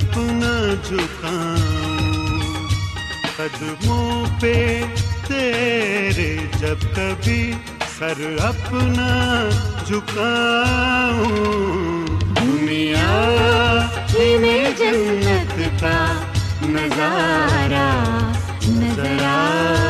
اپنا جھکاؤں۔ قدموں پہ تیرے جب کبھی سر اپنا جھکاؤں۔ دنیا ہی میں جنت کا نظارہ نظر آ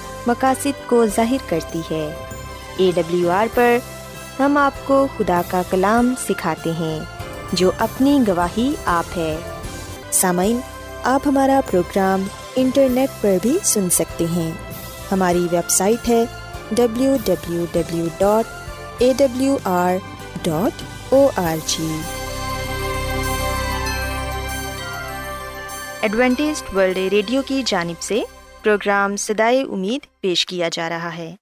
مقاصد کو ظاہر کرتی ہے۔ اے ڈبلیو آر پر ہم آپ کو خدا کا کلام سکھاتے ہیں، جو اپنی گواہی آپ ہے۔ سامعین، آپ ہمارا پروگرام انٹرنیٹ پر بھی سن سکتے ہیں۔ ہماری ویب سائٹ ہے W W W dot A W R dot O R G Adventist World Radio کی جانب سے پروگرام سدائے امید پیش کیا جا رہا ہے۔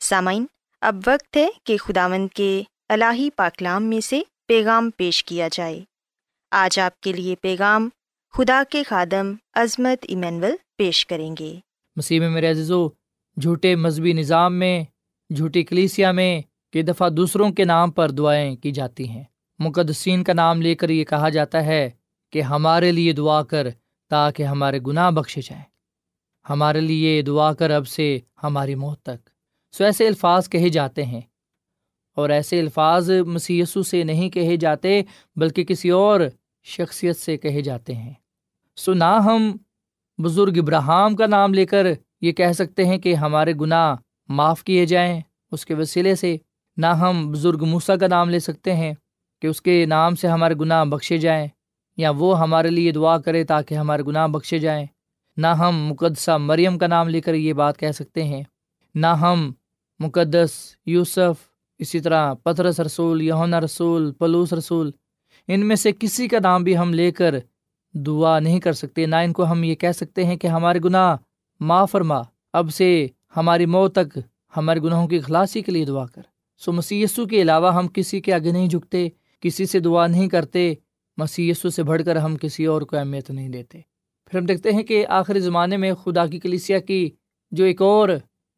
سامعین، اب وقت ہے کہ خداوند کے الہی پاکلام میں سے پیغام پیش کیا جائے۔ آج آپ کے لیے پیغام خدا کے خادم عظمت ایمینول پیش کریں گے۔ مسیح میں میرے عزیزو، جھوٹے مذہبی نظام میں، جھوٹی کلیسیا میں کئی دفعہ دوسروں کے نام پر دعائیں کی جاتی ہیں۔ مقدسین کا نام لے کر یہ کہا جاتا ہے کہ ہمارے لیے دعا کر تاکہ ہمارے گناہ بخشے جائیں۔ ہمارے لیے دعا کر اب سے ہماری موت تک۔ سو ایسے الفاظ کہے جاتے ہیں۔ اور ایسے الفاظ مسیسو سے نہیں کہے جاتے، بلکہ کسی اور شخصیت سے کہے جاتے ہیں۔ سو نہ ہم بزرگ ابراہم کا نام لے کر یہ کہہ سکتے ہیں کہ ہمارے گناہ معاف کیے جائیں اس کے وسیلے سے، نہ ہم بزرگ موسیٰ کا نام لے سکتے ہیں کہ اس کے نام سے ہمارے گناہ بخشے جائیں، یا وہ ہمارے لیے دعا کرے تاکہ ہمارے گناہ بخشے جائیں۔ نہ ہم مقدسہ مریم کا نام لے کر یہ بات کہہ سکتے ہیں۔ نہ ہم مقدس یوسف، اسی طرح پترس رسول یونا رسول، پلوس رسول، ان میں سے کسی کا نام بھی ہم لے کر دعا نہیں کر سکتے۔ نہ ان کو ہم یہ کہہ سکتے ہیں کہ ہمارے گناہ ماں فرما، اب سے ہماری موت تک ہمارے گناہوں کی خلاصی کے لیے دعا کر۔ سو مسی کے علاوہ ہم کسی کے آگے نہیں جھکتے، کسی سے دعا نہیں کرتے مسی سے بڑھ کر ہم کسی اور کو اہمیت نہیں دیتے۔ پھر ہم دیکھتے ہیں کہ آخری زمانے میں خدا کی کلیسیا کی جو ایک اور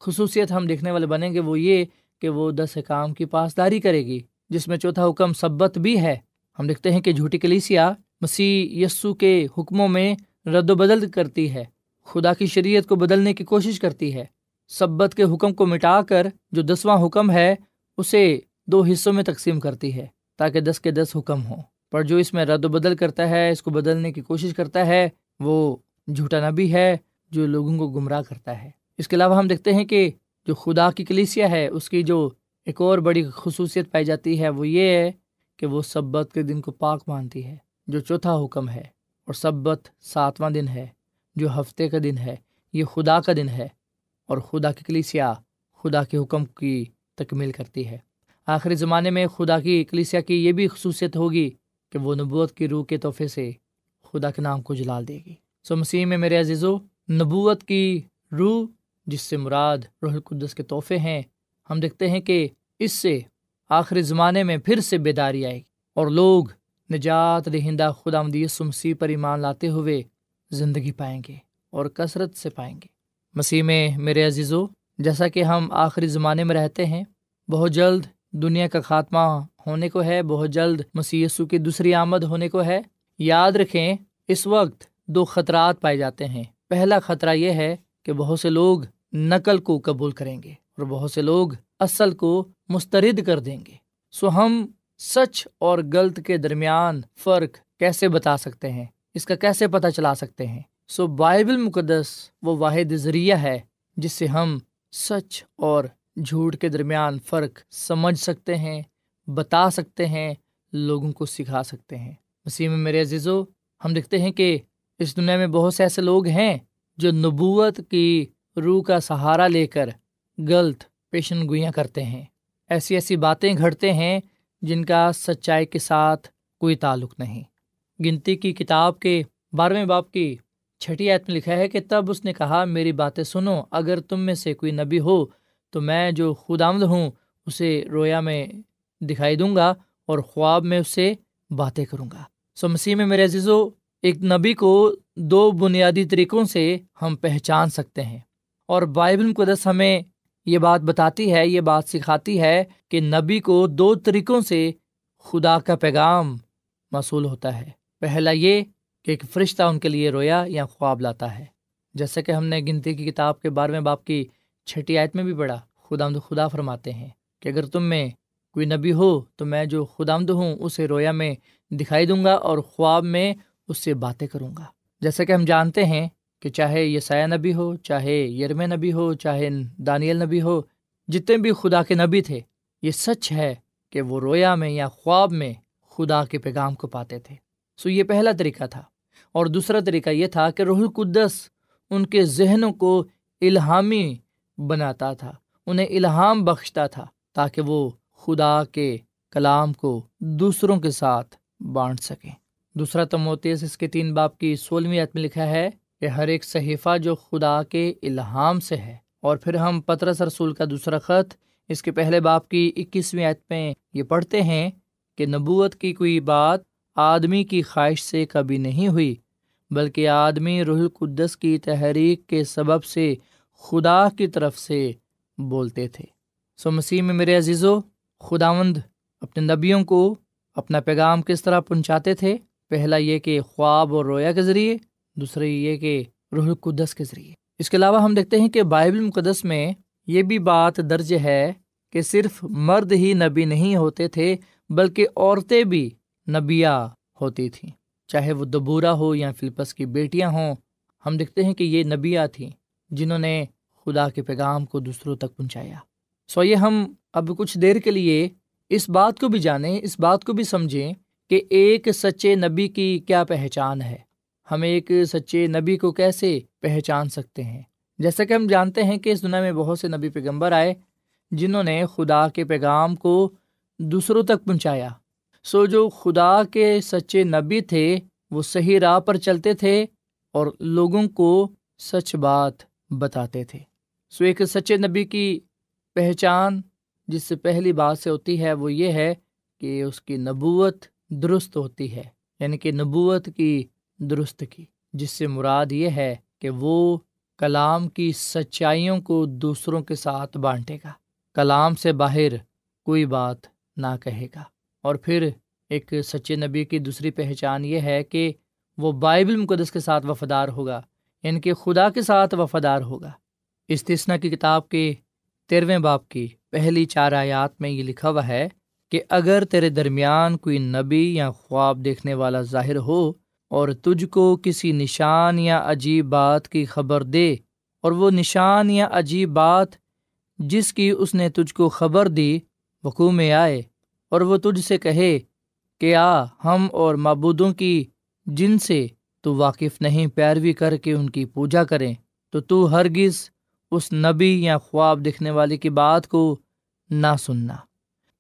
خصوصیت ہم دیکھنے والے بنیں گے وہ یہ کہ وہ دس کام کی پاسداری کرے گی، جس میں چوتھا حکم سبت بھی ہے۔ ہم دیکھتے ہیں کہ جھوٹی کلیسیا مسیح یسو کے حکموں میں رد و بدل کرتی ہے۔ خدا کی شریعت کو بدلنے کی کوشش کرتی ہے۔ سبت کے حکم کو مٹا کر جو دسواں حکم ہے، اسے دو حصوں میں تقسیم کرتی ہے تاکہ دس کے دس حکم ہوں۔ پر جو اس میں رد و بدل کرتا ہے، اس کو بدلنے کی کوشش کرتا ہے وہ جھوٹا نبی ہے جو لوگوں کو گمراہ کرتا ہے۔ اس کے علاوہ ہم دیکھتے ہیں کہ جو خدا کی کلیسیا ہے، اس کی جو ایک اور بڑی خصوصیت پائی جاتی ہے، وہ یہ ہے کہ وہ سبت کے دن کو پاک مانتی ہے، جو چوتھا حکم ہے۔ اور سبت ساتواں دن ہے، جو ہفتے کا دن ہے۔ یہ خدا کا دن ہے اور خدا کی کلیسیا خدا کے حکم کی تکمیل کرتی ہے۔ آخری زمانے میں خدا کی کلیسیا کی یہ بھی خصوصیت ہوگی کہ وہ نبوت کی روح کے تحفے سے خدا کے نام کو جلال دے گی۔ سو مسیح میں میرے عزیز و نبوت کی روح، جس سے مراد روح القدس کے تحفے ہیں، ہم دیکھتے ہیں کہ اس سے آخری زمانے میں پھر سے بیداری آئے گی اور لوگ نجات دہندہ خدا مدیس مسیح پر ایمان لاتے ہوئے زندگی پائیں گے اور کثرت سے پائیں گے۔ مسیح میں میرے عزیز و جیسا کہ ہم آخری زمانے میں رہتے ہیں، بہت جلد دنیا کا خاتمہ ہونے کو ہے، بہت جلد مسی کی دوسری آمد ہونے کو ہے یاد رکھیں، اس وقت دو خطرات پائے جاتے ہیں۔ پہلا خطرہ یہ ہے کہ بہت سے لوگ نقل کو قبول کریں گے اور بہت سے لوگ اصل کو مسترد کر دیں گے۔ سو ہم سچ اور غلط کے درمیان فرق کیسے بتا سکتے ہیں؟ اس کا کیسے پتہ چلا سکتے ہیں؟ سو بائبل مقدس وہ واحد ذریعہ ہے جس سے ہم سچ اور جھوٹ کے درمیان فرق سمجھ سکتے ہیں، بتا سکتے ہیں، لوگوں کو سکھا سکتے ہیں۔ مسیح میں میرے عزیزو، ہم دیکھتے ہیں کہ اس دنیا میں بہت سے ایسے لوگ ہیں جو نبوت کی روح کا سہارا لے کر غلط پیشن گوئیاں کرتے ہیں۔ ایسی ایسی باتیں گھڑتے ہیں جن کا سچائی کے ساتھ کوئی تعلق نہیں۔ گنتی کی کتاب کے بارہویں باپ کی چھٹی آیت میں لکھا ہے کہ تب اس نے کہا، میری باتیں سنو، اگر تم میں سے کوئی نبی ہو تو میں جو خود آمد ہوں اسے رویا میں دکھائی دوں گا اور خواب میں اسے باتیں کروں گا۔ سو مسیح میں میرے عزیزو، ایک نبی کو دو بنیادی طریقوں سے ہم پہچان سکتے ہیں۔ اور بائبل مقدس ہمیں یہ بات بتاتی ہے، یہ بات سکھاتی ہے کہ نبی کو دو طریقوں سے خدا کا پیغام موصول ہوتا ہے۔ پہلا یہ کہ ایک فرشتہ ان کے لیے رویا یا خواب لاتا ہے۔ جیسا کہ ہم نے گنتی کی کتاب کے بارہویں باپ کی چھٹی آیت میں بھی پڑھا خدا خدا فرماتے ہیں کہ اگر تم میں کوئی نبی ہو تو میں جو خدا ہوں اسے رویا میں دکھائی دوں گا اور خواب میں اس سے باتیں کروں گا۔ جیسا کہ ہم جانتے ہیں کہ چاہے یہ سایہ نبی ہو، چاہے یرم نبی ہو، چاہے دانیل نبی ہو، جتنے بھی خدا کے نبی تھے، یہ سچ ہے کہ وہ رویا میں یا خواب میں خدا کے پیغام کو پاتے تھے۔ سو یہ پہلا طریقہ تھا۔ اور دوسرا طریقہ یہ تھا کہ روح القدس ان کے ذہنوں کو الہامی بناتا تھا، انہیں الہام بخشتا تھا تاکہ وہ خدا کے کلام کو دوسروں کے ساتھ بانٹ سکیں دوسرا تموتیس اس کے تین باپ کی سولہویں عت میں لکھا ہے کہ ہر ایک صحیفہ جو خدا کے الہام سے ہے۔ اور پھر ہم پترس رسول کا دوسرا خط، اس کے پہلے باپ کی اکیسویں عت میں یہ پڑھتے ہیں کہ نبوت کی کوئی بات آدمی کی خواہش سے کبھی نہیں ہوئی، بلکہ آدمی روح القدس کی تحریک کے سبب سے خدا کی طرف سے بولتے تھے۔ سو مسیح میں میرے عزیز و خداوند اپنے نبیوں کو اپنا پیغام کس طرح پہنچاتے تھے؟ پہلا یہ کہ خواب اور رویا کے ذریعے دوسرے یہ کہ روح القدس کے ذریعے۔ اس کے علاوہ ہم دیکھتے ہیں کہ بائبل مقدس میں یہ بھی بات درج ہے کہ صرف مرد ہی نبی نہیں ہوتے تھے، بلکہ عورتیں بھی نبیاں ہوتی تھیں۔ چاہے وہ دبورا ہو یا فلپس کی بیٹیاں ہوں، ہم دیکھتے ہیں کہ یہ نبیاں تھیں جنہوں نے خدا کے پیغام کو دوسروں تک پہنچایا۔ سو یہ ہم اب کچھ دیر کے لیے اس بات کو بھی جانیں، اس بات کو بھی سمجھیں کہ ایک سچے نبی کی کیا پہچان ہے۔ ہم ایک سچے نبی کو کیسے پہچان سکتے ہیں؟ جیسا کہ ہم جانتے ہیں کہ اس دنیا میں بہت سے نبی پیغمبر آئے جنہوں نے خدا کے پیغام کو دوسروں تک پہنچایا۔ سو جو خدا کے سچے نبی تھے، وہ صحیح راہ پر چلتے تھے اور لوگوں کو سچ بات بتاتے تھے۔ سو ایک سچے نبی کی پہچان جس سے پہلی بات سے ہوتی ہے وہ یہ ہے کہ اس کی نبوت درست ہوتی ہے یعنی کہ نبوت کی درست کی، جس سے مراد یہ ہے کہ وہ کلام کی سچائیوں کو دوسروں کے ساتھ بانٹے گا، کلام سے باہر کوئی بات نہ کہے گا۔ اور پھر ایک سچے نبی کی دوسری پہچان یہ ہے کہ وہ بائبل مقدس کے ساتھ وفادار ہوگا یعنی کہ خدا کے ساتھ وفادار ہوگا۔ استثنا کی کتاب کے تیرویں باپ کی پہلی چار آیات میں یہ لکھا ہوا ہے کہ اگر تیرے درمیان کوئی نبی یا خواب دیکھنے والا ظاہر ہو اور تجھ کو کسی نشان یا عجیب بات کی خبر دے اور وہ نشان یا عجیب بات جس کی اس نے تجھ کو خبر دی وقوع میں آئے اور وہ تجھ سے کہے کہ آ، ہم اور معبودوں کی جن سے تو واقف نہیں پیروی کر کے ان کی پوجا کریں تو تو ہرگز اس نبی یا خواب دکھنے والے کی بات کو نہ سننا۔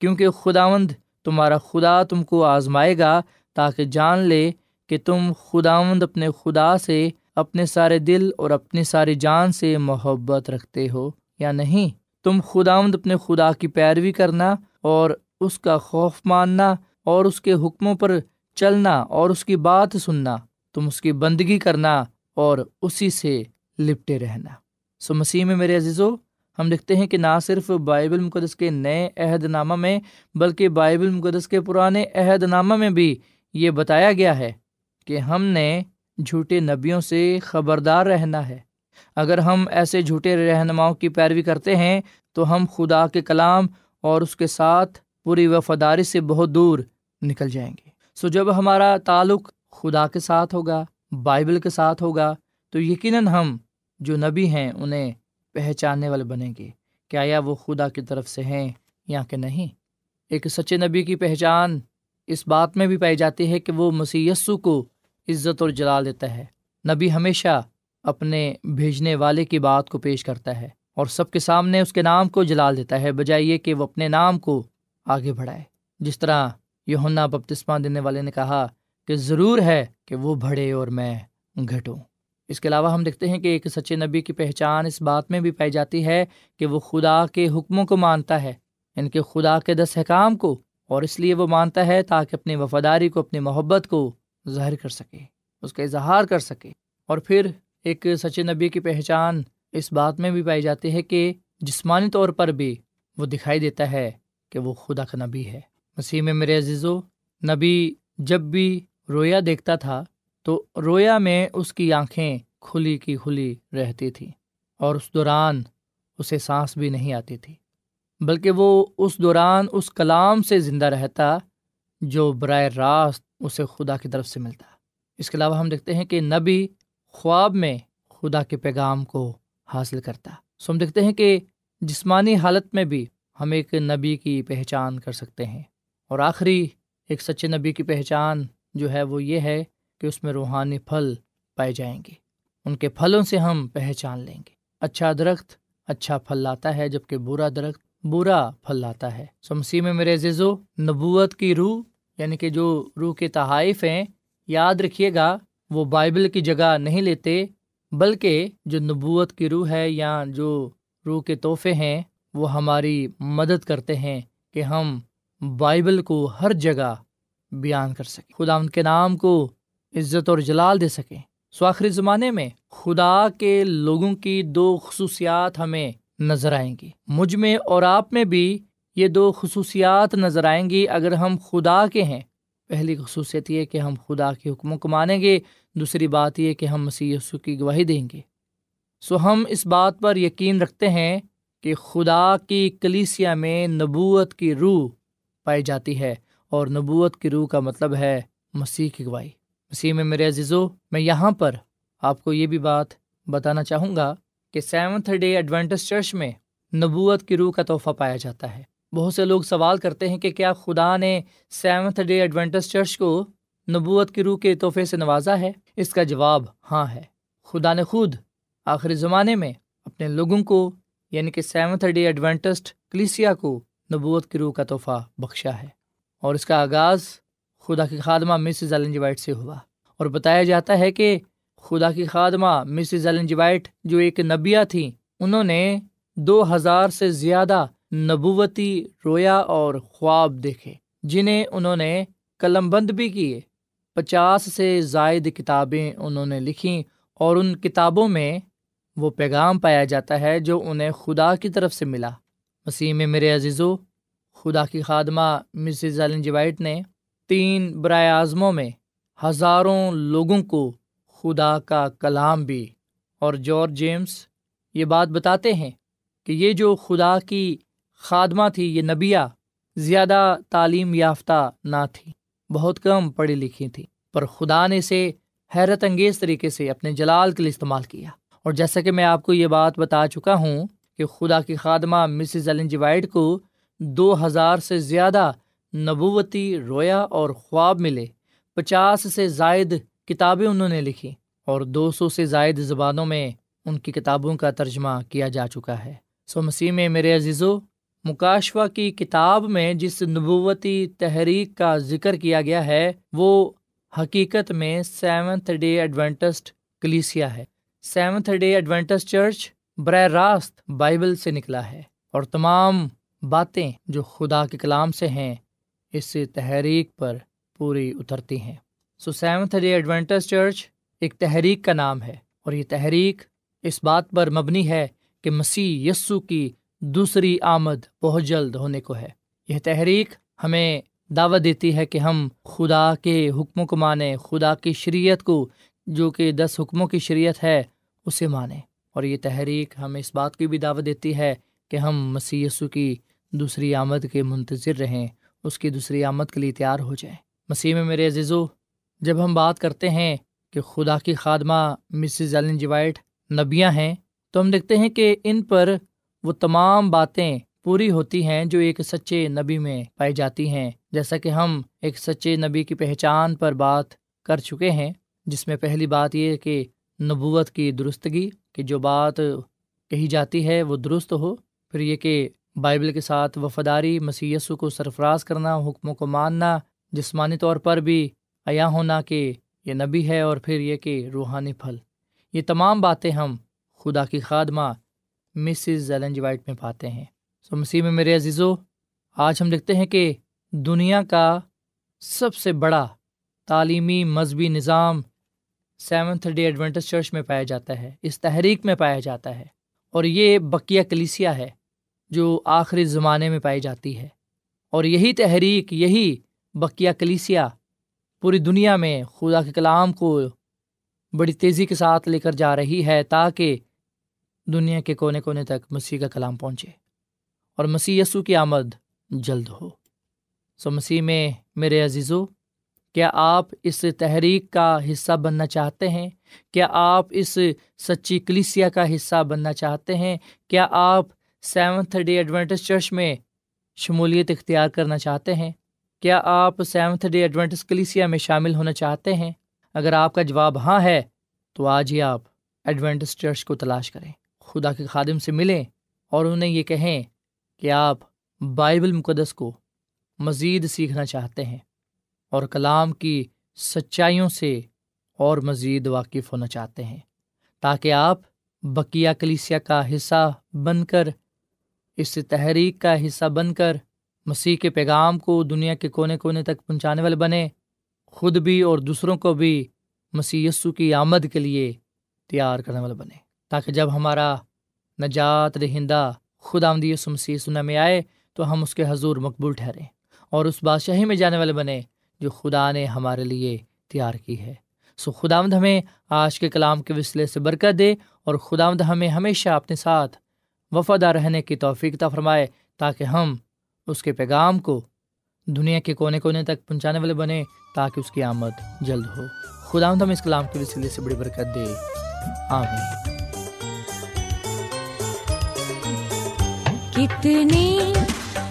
کیونکہ خداوند تمہارا خدا تم کو آزمائے گا تاکہ جان لے کہ تم خداوند اپنے خدا سے اپنے سارے دل اور اپنی ساری جان سے محبت رکھتے ہو یا نہیں۔ تم خداوند اپنے خدا کی پیروی کرنا اور اس کا خوف ماننا اور اس کے حکموں پر چلنا اور اس کی بات سننا۔ تم اس کی بندگی کرنا اور اسی سے لپٹے رہنا۔ سو مسیح میں میرے عزیزو ہم دیکھتے ہیں کہ نہ صرف بائبل مقدس کے نئے عہد نامہ میں، بلکہ بائبل مقدس کے پرانے عہد نامہ میں بھی یہ بتایا گیا ہے کہ ہم نے جھوٹے نبیوں سے خبردار رہنا ہے۔ اگر ہم ایسے جھوٹے رہنماؤں کی پیروی کرتے ہیں، تو ہم خدا کے کلام اور اس کے ساتھ پوری وفاداری سے بہت دور نکل جائیں گے۔ سو جب ہمارا تعلق خدا کے ساتھ ہوگا، بائبل کے ساتھ ہوگا، تو یقیناً ہم جو نبی ہیں، انہیں پہچاننے والے بنیں گے۔ کہ آیا وہ خدا کی طرف سے ہیں یا کہ نہیں؟ ایک سچے نبی کی پہچان اس بات میں بھی پائی جاتی ہے کہ وہ یسو کو عزت اور جلال دیتا ہے۔ نبی ہمیشہ اپنے بھیجنے والے کی بات کو پیش کرتا ہے اور سب کے سامنے اس کے نام کو جلال دیتا ہے، بجائے یہ کہ وہ اپنے نام کو آگے بڑھائے۔ جس طرح یونا بپتسمہ دینے والے نے کہا کہ ضرور ہے کہ وہ بڑھے اور میں گھٹوں۔ اس کے علاوہ ہم دیکھتے ہیں کہ ایک سچے نبی کی پہچان اس بات میں بھی پائی جاتی ہے کہ وہ خدا کے حکموں کو مانتا ہے یعنی ان کے خدا کے دس حکام کو، اور اس لیے وہ مانتا ہے تاکہ اپنی وفاداری کو، اپنی محبت کو ظاہر کر سکے، اس کا اظہار کر سکے۔ اور پھر ایک سچے نبی کی پہچان اس بات میں بھی پائی جاتی ہے کہ جسمانی طور پر بھی وہ دکھائی دیتا ہے کہ وہ خدا کا نبی ہے۔ مسیح میں میرے عزیز و نبی جب بھی رویا دیکھتا تھا تو رویا میں اس کی آنکھیں کھلی کی کھلی رہتی تھیں اور اس دوران اسے سانس بھی نہیں آتی تھی، بلکہ وہ اس دوران اس کلام سے زندہ رہتا جو براہ راست اسے خدا کی طرف سے ملتا۔ اس کے علاوہ ہم دیکھتے ہیں کہ نبی خواب میں خدا کے پیغام کو حاصل کرتا۔ سو ہم دیکھتے ہیں کہ جسمانی حالت میں بھی ہم ایک نبی کی پہچان کر سکتے ہیں۔ اور آخری ایک سچے نبی کی پہچان جو ہے وہ یہ ہے کہ اس میں روحانی پھل پائے جائیں گے۔ ان کے پھلوں سے ہم پہچان لیں گے۔ اچھا درخت اچھا پھل لاتا ہے جبکہ برا درخت برا پھل لاتا ہے۔ سو مسیح میں میرے عزیز و نبوت کی روح یعنی کہ جو روح کے تحائف ہیں، یاد رکھیے گا، وہ بائبل کی جگہ نہیں لیتے، بلکہ جو نبوت کی روح ہے یا جو روح کے تحفے ہیں، وہ ہماری مدد کرتے ہیں کہ ہم بائبل کو ہر جگہ بیان کر سکیں۔ خدا ان کے نام کو عزت اور جلال دے سکیں۔ سو آخری زمانے میں خدا کے لوگوں کی دو خصوصیات ہمیں نظر آئیں گی۔ مجھ میں اور آپ میں بھی یہ دو خصوصیات نظر آئیں گی۔ اگر ہم خدا کے ہیں، پہلی خصوصیت یہ کہ ہم خدا کے حکموں کو مانیں گے، دوسری بات یہ کہ ہم مسیح یسو کی گواہی دیں گے۔ سو ہم اس بات پر یقین رکھتے ہیں کہ خدا کی کلیسیا میں نبوت کی روح پائی جاتی ہے، اور نبوت کی روح کا مطلب ہے مسیح کی گواہی۔ مسیح میں میرے عزیزو، میں یہاں پر آپ کو یہ بھی بات بتانا چاہوں گا کہ سیونتھ ڈے ایڈوینٹس چرچ میں نبوت کی روح کا تحفہ پایا جاتا ہے۔ بہت سے لوگ سوال کرتے ہیں کہ کیا خدا نے سیونتھ ڈے ایڈوینٹس چرچ کو نبوت کی روح کے تحفے سے نوازا ہے؟ اس کا جواب ہاں ہے۔ خدا نے خود آخری زمانے میں اپنے لوگوں کو یعنی کہ سیونتھ ڈے ایڈوینٹسٹ کلیسیا کو نبوت کی روح کا تحفہ بخشا ہے۔ اور اس کا آغاز خدا کی خادمہ مسز ایلن وائٹ سے ہوا۔ اور بتایا جاتا ہے کہ خدا کی خادمہ مسز ایلن وائٹ جو ایک نبیہ تھیں، انہوں نے دو ہزار سے زیادہ نبوتی رویا اور خواب دیکھے، جنہیں انہوں نے قلم بند بھی کیے۔ پچاس سے زائد کتابیں انہوں نے لکھیں اور ان کتابوں میں وہ پیغام پایا جاتا ہے جو انہیں خدا کی طرف سے ملا۔ مسیح میں میرے عزیزو، خدا کی خادمہ مسز ایلن جی وائٹ نے تین برائے اعظموں میں ہزاروں لوگوں کو خدا کا کلام بھی۔ اور جارج جیمس یہ بات بتاتے ہیں کہ یہ جو خدا کی خادمہ تھی، یہ نبیہ، زیادہ تعلیم یافتہ نہ تھی، بہت کم پڑھی لکھی تھی۔ پر خدا نے اسے حیرت انگیز طریقے سے اپنے جلال کے لیے استعمال کیا۔ اور جیسا کہ میں آپ کو یہ بات بتا چکا ہوں کہ خدا کی خادمہ مسز ایلن جی وائٹ کو دو ہزار سے زیادہ نبوتی رویا اور خواب ملے۔ پچاس سے زائد کتابیں انہوں نے لکھی اور دو سو سے زائد زبانوں میں ان کی کتابوں کا ترجمہ کیا جا چکا ہے۔ سو مسیح میں میرے عزیزو مکاشوا کی کتاب میں جس نبوتی تحریک کا ذکر کیا گیا ہے، وہ حقیقت میں سیونتھ ڈے ایڈوینٹسٹ کلیسیا ہے۔ سیونتھ ڈے ایڈوینٹسٹ چرچ براہ راست بائبل سے نکلا ہے اور تمام باتیں جو خدا کے کلام سے ہیں اس تحریک پر پوری اترتی ہیں۔ So seventh day Adventist church ایک تحریک کا نام ہے اور یہ تحریک اس بات پر مبنی ہے کہ مسیح یسو کی دوسری آمد بہت جلد ہونے کو ہے۔ یہ تحریک ہمیں دعوت دیتی ہے کہ ہم خدا کے حکموں کو مانیں، خدا کی شریعت کو، جو کہ دس حکموں کی شریعت ہے، اسے مانیں۔ اور یہ تحریک ہمیں اس بات کی بھی دعوت دیتی ہے کہ ہم مسی کی دوسری آمد کے منتظر رہیں۔ اس کی دوسری آمد کے لیے تیار ہو جائیں۔ مسیح میں میرے عزیزو، جب ہم بات کرتے ہیں کہ خدا کی خادمہ مسز ایلن جوائٹ نبیاں ہیں، تو ہم دیکھتے ہیں کہ ان پر وہ تمام باتیں پوری ہوتی ہیں جو ایک سچے نبی میں پائی جاتی ہیں۔ جیسا کہ ہم ایک سچے نبی کی پہچان پر بات کر چکے ہیں، جس میں پہلی بات یہ کہ نبوت کی درستگی، کہ جو بات کہی جاتی ہے وہ درست ہو، پھر یہ کہ بائبل کے ساتھ وفاداری مسیسو کو سرفراز کرنا، حکموں کو ماننا، جسمانی طور پر بھی عیا ہونا کہ یہ نبی ہے اور پھر یہ کہ روحانی پھل۔ یہ تمام باتیں ہم خدا کی خادمہ مسز ایلن جی وائٹ میں پاتے ہیں۔ سو مسیح میں میرے عزیزو، آج ہم دیکھتے ہیں کہ دنیا کا سب سے بڑا تعلیمی مذہبی نظام سیونتھ ڈے ایڈونٹس چرچ میں پایا جاتا ہے، اس تحریک میں پایا جاتا ہے اور یہ بقیہ کلیسیا ہے۔ جو آخری زمانے میں پائی جاتی ہے۔ اور یہی تحریک، یہی بقیہ کلیسیا پوری دنیا میں خدا کے کلام کو بڑی تیزی کے ساتھ لے کر جا رہی ہے تاکہ دنیا کے کونے کونے تک مسیح کا کلام پہنچے اور مسیح یسو کی آمد جلد ہو۔ سو مسیح میں، میرے عزیزو، کیا آپ اس تحریک کا حصہ بننا چاہتے ہیں؟ کیا آپ اس سچی کلیسیا کا حصہ بننا چاہتے ہیں؟ کیا آپ سیونتھ ڈے ایڈوینٹس چرچ میں شمولیت اختیار کرنا چاہتے ہیں۔ کیا آپ سیونتھ ڈے ایڈوینٹس کلیسیا میں شامل ہونا چاہتے ہیں؟ اگر آپ کا جواب ہاں ہے، تو آج ہی آپ ایڈوینٹس چرچ کو تلاش کریں۔ خدا کے خادم سے ملیں اور انہیں یہ کہیں کہ آپ بائبل مقدس کو مزید سیکھنا چاہتے ہیں اور کلام کی سچائیوں سے اور مزید واقف ہونا چاہتے ہیں، تاکہ آپ بقیہ کلیسیا کا حصہ بن کر اس تحریک کا حصہ بن کر مسیح کے پیغام کو دنیا کے کونے کونے تک پہنچانے والے بنے، خود بھی اور دوسروں کو بھی مسیح یسو کی آمد کے لیے تیار کرنے والے بنے، تاکہ جب ہمارا نجات دہندہ خود آمدی یسو مسیح سننے میں آئے تو ہم اس کے حضور مقبول ٹھہریں اور اس بادشاہی میں جانے والے بنے جو خدا نے ہمارے لیے تیار کی ہے۔ سو خدا آمد ہمیں آج کے کلام کے وسلے سے برکت دے اور خدا آمد ہمیں ہمیشہ اپنے ساتھ وفادہ رہنے کی توفیقہ فرمائے تاکہ ہم اس کے پیغام کو دنیا کے کونے کونے تک پہنچانے والے بنے تاکہ اس کی آمد جلد ہو۔ خدا ہم اس کلام کے وسیلے سے بڑی برکت دے۔ آمین۔ کتنے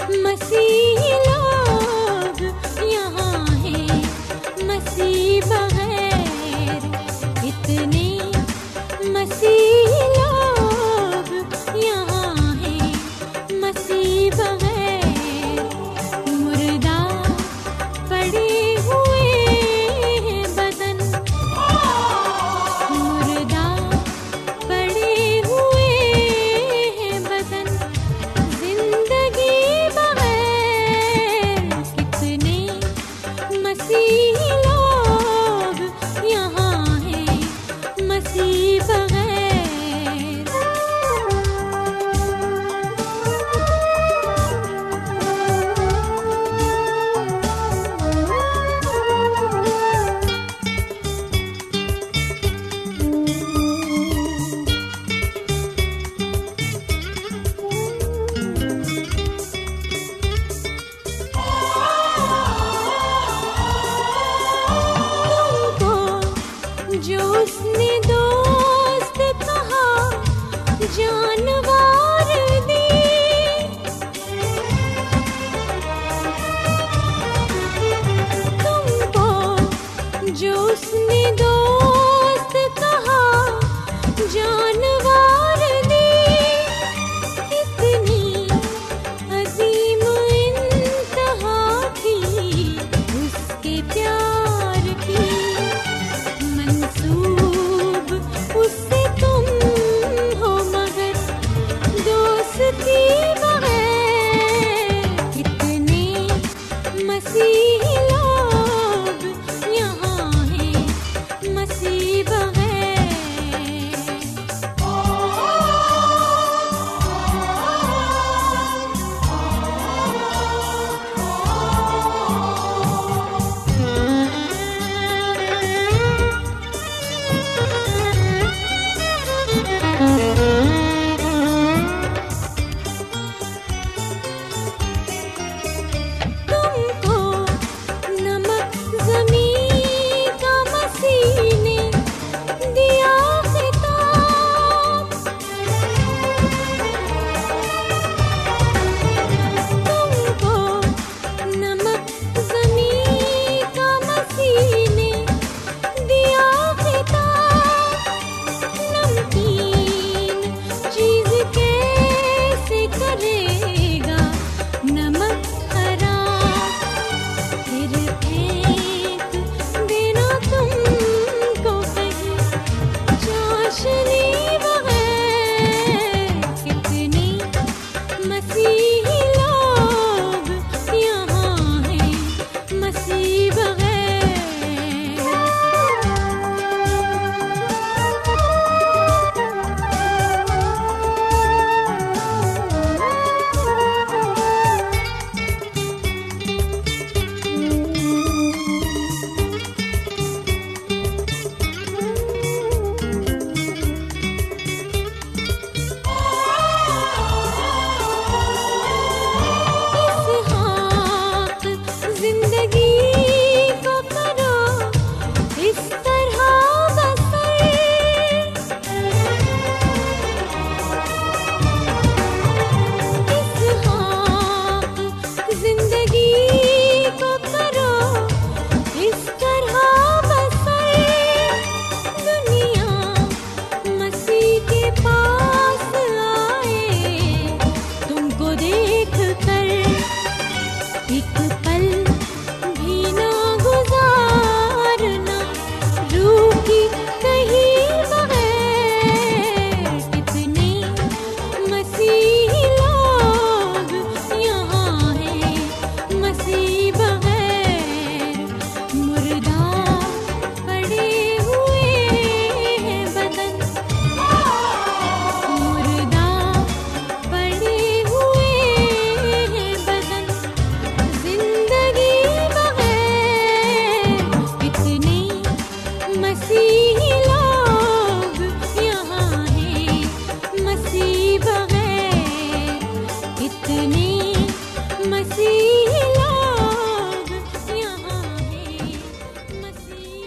مسیح لوگ یہاں ہیں، مسیح بغیر کتنے مسیح